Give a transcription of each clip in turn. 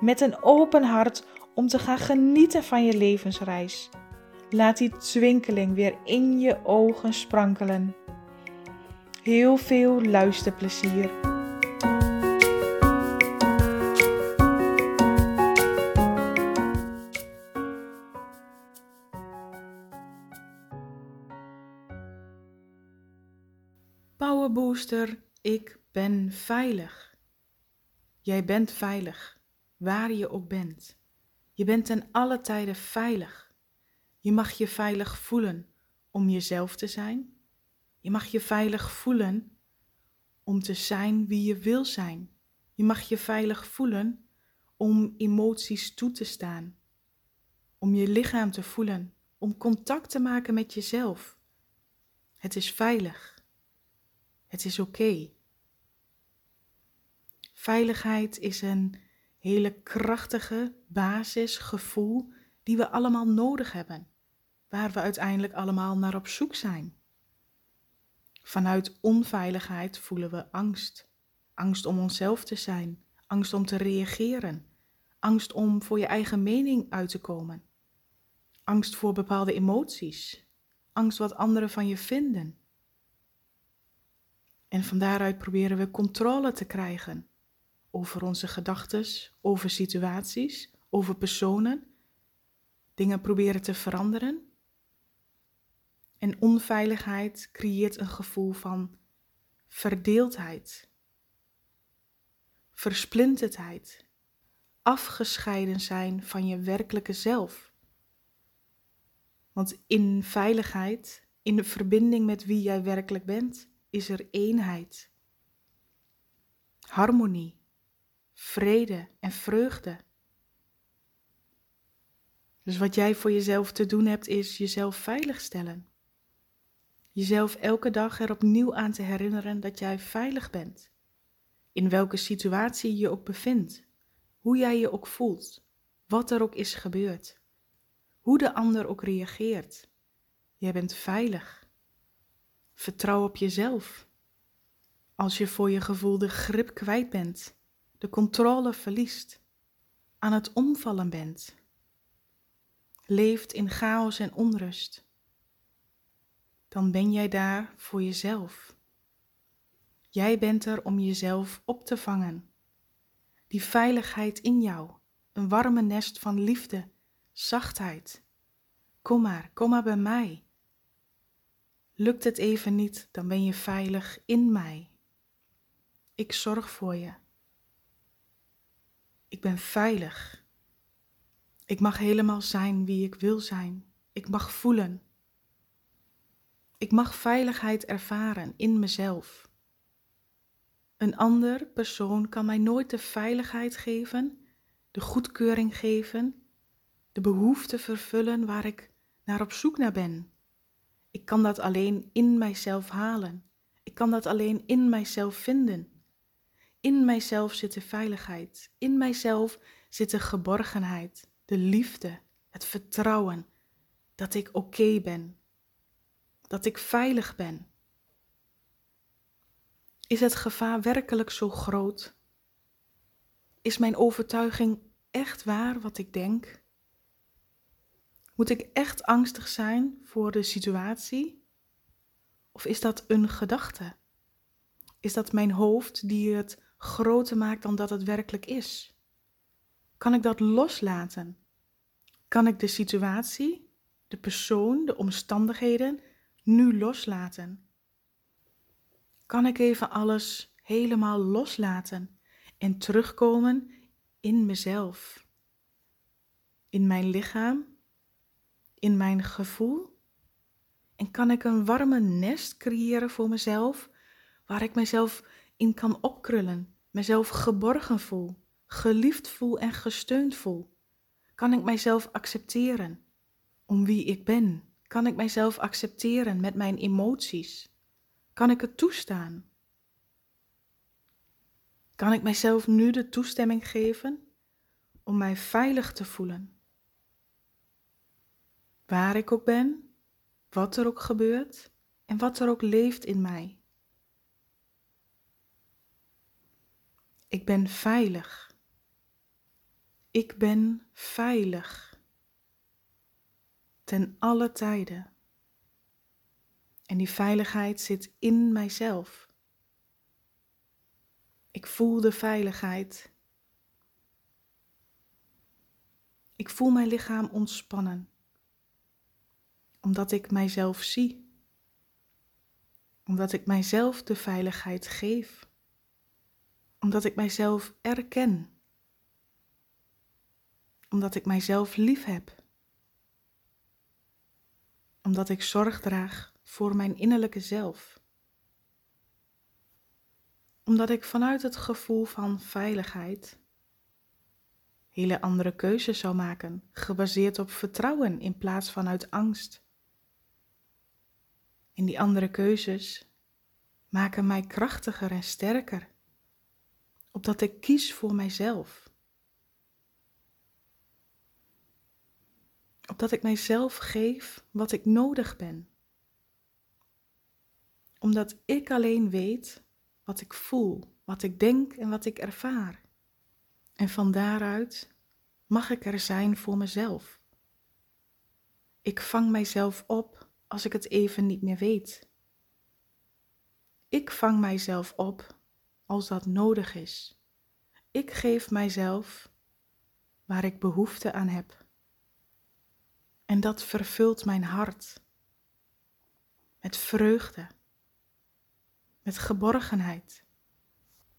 met een open hart om te gaan genieten van je levensreis. Laat die twinkeling weer in je ogen sprankelen. Heel veel luisterplezier. Power Booster, ik ben veilig. Jij bent veilig, waar je ook bent. Je bent ten alle tijden veilig. Je mag je veilig voelen om jezelf te zijn. Je mag je veilig voelen om te zijn wie je wil zijn. Je mag je veilig voelen om emoties toe te staan. Om je lichaam te voelen. Om contact te maken met jezelf. Het is veilig. Het is oké. Veiligheid is een hele krachtige basisgevoel die we allemaal nodig hebben, waar we uiteindelijk allemaal naar op zoek zijn. Vanuit onveiligheid voelen we angst. Angst om onszelf te zijn, angst om te reageren, angst om voor je eigen mening uit te komen, angst voor bepaalde emoties, angst wat anderen van je vinden. En van daaruit proberen we controle te krijgen over onze gedachten, over situaties, over personen, dingen proberen te veranderen. En onveiligheid creëert een gevoel van verdeeldheid, versplinterdheid, afgescheiden zijn van je werkelijke zelf. Want in veiligheid, in de verbinding met wie jij werkelijk bent, is er eenheid, harmonie, vrede en vreugde. Dus wat jij voor jezelf te doen hebt, is jezelf veiligstellen. Jezelf elke dag er opnieuw aan te herinneren dat jij veilig bent. In welke situatie je ook bevindt, hoe jij je ook voelt, wat er ook is gebeurd, hoe de ander ook reageert. Jij bent veilig. Vertrouw op jezelf. Als je voor je gevoel de grip kwijt bent, de controle verliest, aan het omvallen bent, leeft in chaos en onrust, dan ben jij daar voor jezelf. Jij bent er om jezelf op te vangen. Die veiligheid in jou, een warme nest van liefde, zachtheid. Kom maar, kom maar bij mij. Lukt het even niet, dan ben je veilig in mij. Ik zorg voor je. Ik ben veilig. Ik mag helemaal zijn wie ik wil zijn. Ik mag voelen. Ik mag veiligheid ervaren in mezelf. Een ander persoon kan mij nooit de veiligheid geven, de goedkeuring geven, de behoefte vervullen waar ik naar op zoek naar ben. Ik kan dat alleen in mijzelf halen. Ik kan dat alleen in mijzelf vinden. In mijzelf zit de veiligheid. In mijzelf zit de geborgenheid, de liefde, het vertrouwen dat ik oké ben, dat ik veilig ben. Is het gevaar werkelijk zo groot? Is mijn overtuiging echt waar wat ik denk? Moet ik echt angstig zijn voor de situatie? Of is dat een gedachte? Is dat mijn hoofd die het groter maakt dan dat het werkelijk is? Kan ik dat loslaten? Kan ik de situatie, de persoon, de omstandigheden nu loslaten? Kan ik even alles helemaal loslaten en terugkomen in mezelf, in mijn lichaam, in mijn gevoel? En kan ik een warme nest creëren voor mezelf, waar ik mezelf in kan opkrullen, mezelf geborgen voel, geliefd voel en gesteund voel? Kan ik mijzelf accepteren om wie ik ben? Kan ik mijzelf accepteren met mijn emoties? Kan ik het toestaan? Kan ik mijzelf nu de toestemming geven om mij veilig te voelen? Waar ik ook ben, wat er ook gebeurt en wat er ook leeft in mij. Ik ben veilig. Ik ben veilig. Ten alle tijden. En die veiligheid zit in mijzelf. Ik voel de veiligheid. Ik voel mijn lichaam ontspannen, omdat ik mijzelf zie, omdat ik mijzelf de veiligheid geef, omdat ik mijzelf erken, omdat ik mijzelf lief heb, omdat ik zorg draag voor mijn innerlijke zelf. Omdat ik vanuit het gevoel van veiligheid hele andere keuzes zou maken, gebaseerd op vertrouwen in plaats van uit angst. En die andere keuzes maken mij krachtiger en sterker, opdat ik kies voor mijzelf. Opdat ik mijzelf geef wat ik nodig ben. Omdat ik alleen weet wat ik voel, wat ik denk en wat ik ervaar. En van daaruit mag ik er zijn voor mezelf. Ik vang mijzelf op als ik het even niet meer weet. Ik vang mijzelf op als dat nodig is. Ik geef mijzelf waar ik behoefte aan heb. En dat vervult mijn hart met vreugde met geborgenheid,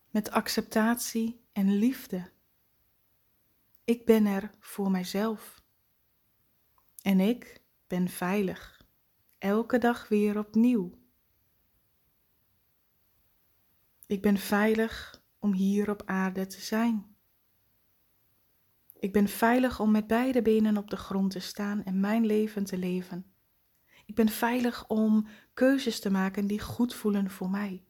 met acceptatie en liefde. Ik ben er voor mijzelf. En ik ben veilig, elke dag weer opnieuw. Ik ben veilig om hier op aarde te zijn. Ik ben veilig om met beide benen op de grond te staan en mijn leven te leven. Ik ben veilig om keuzes te maken die goed voelen voor mij.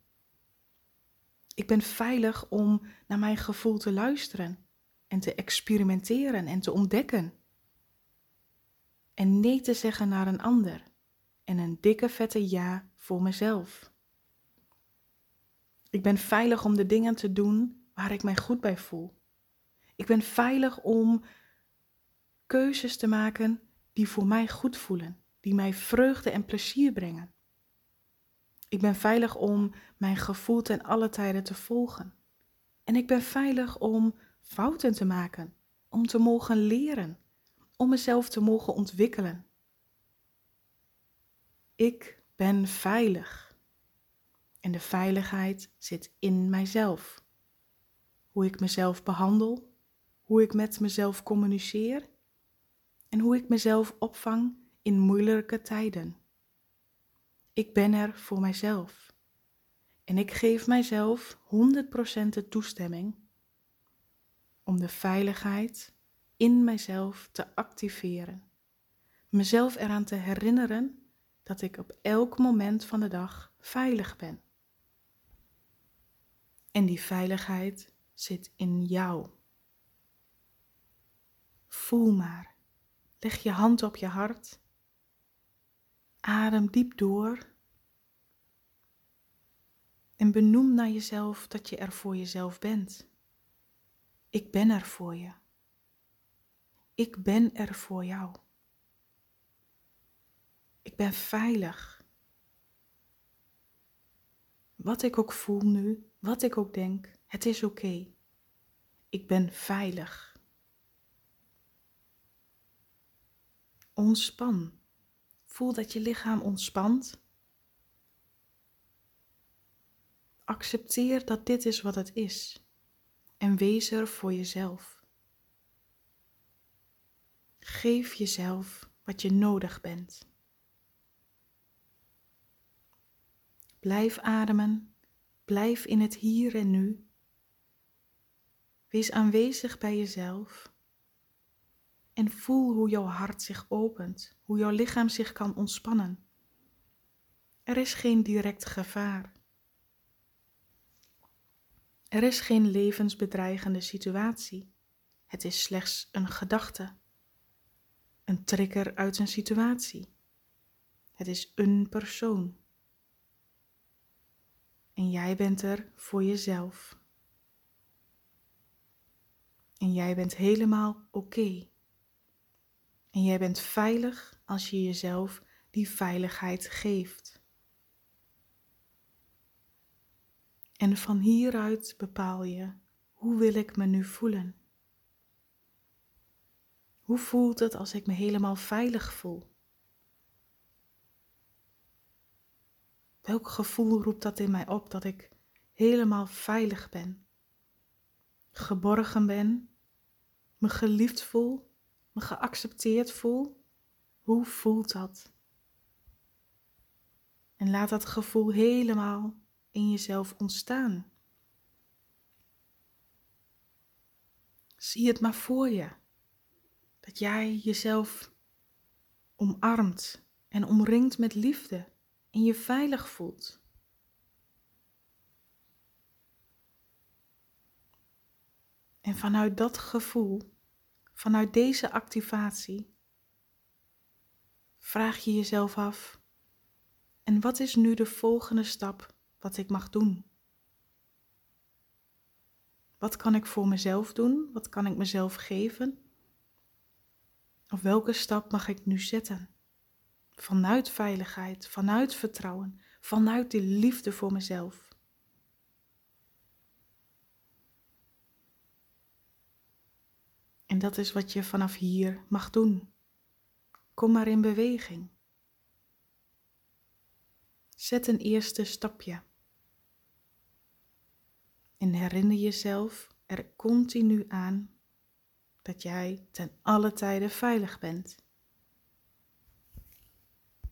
Ik ben veilig om naar mijn gevoel te luisteren en te experimenteren en te ontdekken. En nee te zeggen naar een ander en een dikke vette ja voor mezelf. Ik ben veilig om de dingen te doen waar ik mij goed bij voel. Ik ben veilig om keuzes te maken die voor mij goed voelen die mij vreugde en plezier brengen. Ik ben veilig om mijn gevoel ten alle tijden te volgen. En ik ben veilig om fouten te maken, om te mogen leren, om mezelf te mogen ontwikkelen. Ik ben veilig. En de veiligheid zit in mijzelf. Hoe ik mezelf behandel, hoe ik met mezelf communiceer en hoe ik mezelf opvang in moeilijke tijden. Ik ben er voor mijzelf. En ik geef mijzelf 100% de toestemming om de veiligheid in mijzelf te activeren. Mezelf eraan te herinneren dat ik op elk moment van de dag veilig ben. En die veiligheid zit in jou. Voel maar. Leg je hand op je hart Adem diep door. En benoem naar jezelf dat je er voor jezelf bent. Ik ben er voor je. Ik ben er voor jou. Ik ben veilig. Wat ik ook voel nu, wat ik ook denk, het is oké. Ik ben veilig. Ontspan. Voel dat je lichaam ontspant. Accepteer dat dit is wat het is en wees er voor jezelf. Geef jezelf wat je nodig bent. Blijf ademen, blijf in het hier en nu. Wees aanwezig bij jezelf en voel hoe jouw hart zich opent, hoe jouw lichaam zich kan ontspannen. Er is geen direct gevaar. Er is geen levensbedreigende situatie. Het is slechts een gedachte, een trigger uit een situatie. Het is een persoon. En jij bent er voor jezelf. En jij bent helemaal oké. En jij bent veilig als je jezelf die veiligheid geeft. En van hieruit bepaal je, hoe wil ik me nu voelen? Hoe voelt het als ik me helemaal veilig voel? Welk gevoel roept dat in mij op dat ik helemaal veilig ben, geborgen ben, me geliefd voel, me geaccepteerd voel? Hoe voelt dat? En laat dat gevoel helemaal in jezelf ontstaan. Zie het maar voor je. Dat jij jezelf omarmt en omringt met liefde en je veilig voelt. En vanuit dat gevoel, vanuit deze activatie, vraag je jezelf af: en wat is nu de volgende stap wat ik mag doen? Wat kan ik voor mezelf doen? Wat kan ik mezelf geven? Of welke stap mag ik nu zetten? Vanuit veiligheid, vanuit vertrouwen, vanuit die liefde voor mezelf. En dat is wat je vanaf hier mag doen. Kom maar in beweging. Zet een eerste stapje. En herinner jezelf er continu aan dat jij ten alle tijde veilig bent.